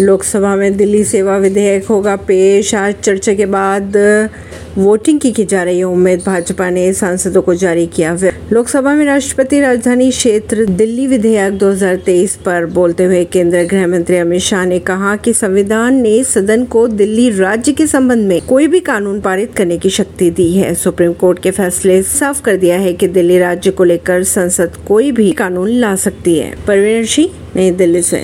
लोकसभा में दिल्ली सेवा विधेयक होगा पेश। आज चर्चा के बाद वोटिंग की की जा रही है उम्मीद। भाजपा ने सांसदों को जारी किया लोकसभा में राष्ट्रपति राजधानी क्षेत्र दिल्ली विधेयक 2023 पर बोलते हुए केंद्रीय गृह मंत्री अमित शाह ने कहा कि संविधान ने सदन को दिल्ली राज्य के संबंध में कोई भी कानून पारित करने की शक्ति दी है। सुप्रीम कोर्ट के फैसले साफ़ कर दिया है की दिल्ली राज्य को लेकर संसद कोई भी कानून ला सकती है। परवीन सिंह, नई दिल्ली ऐसी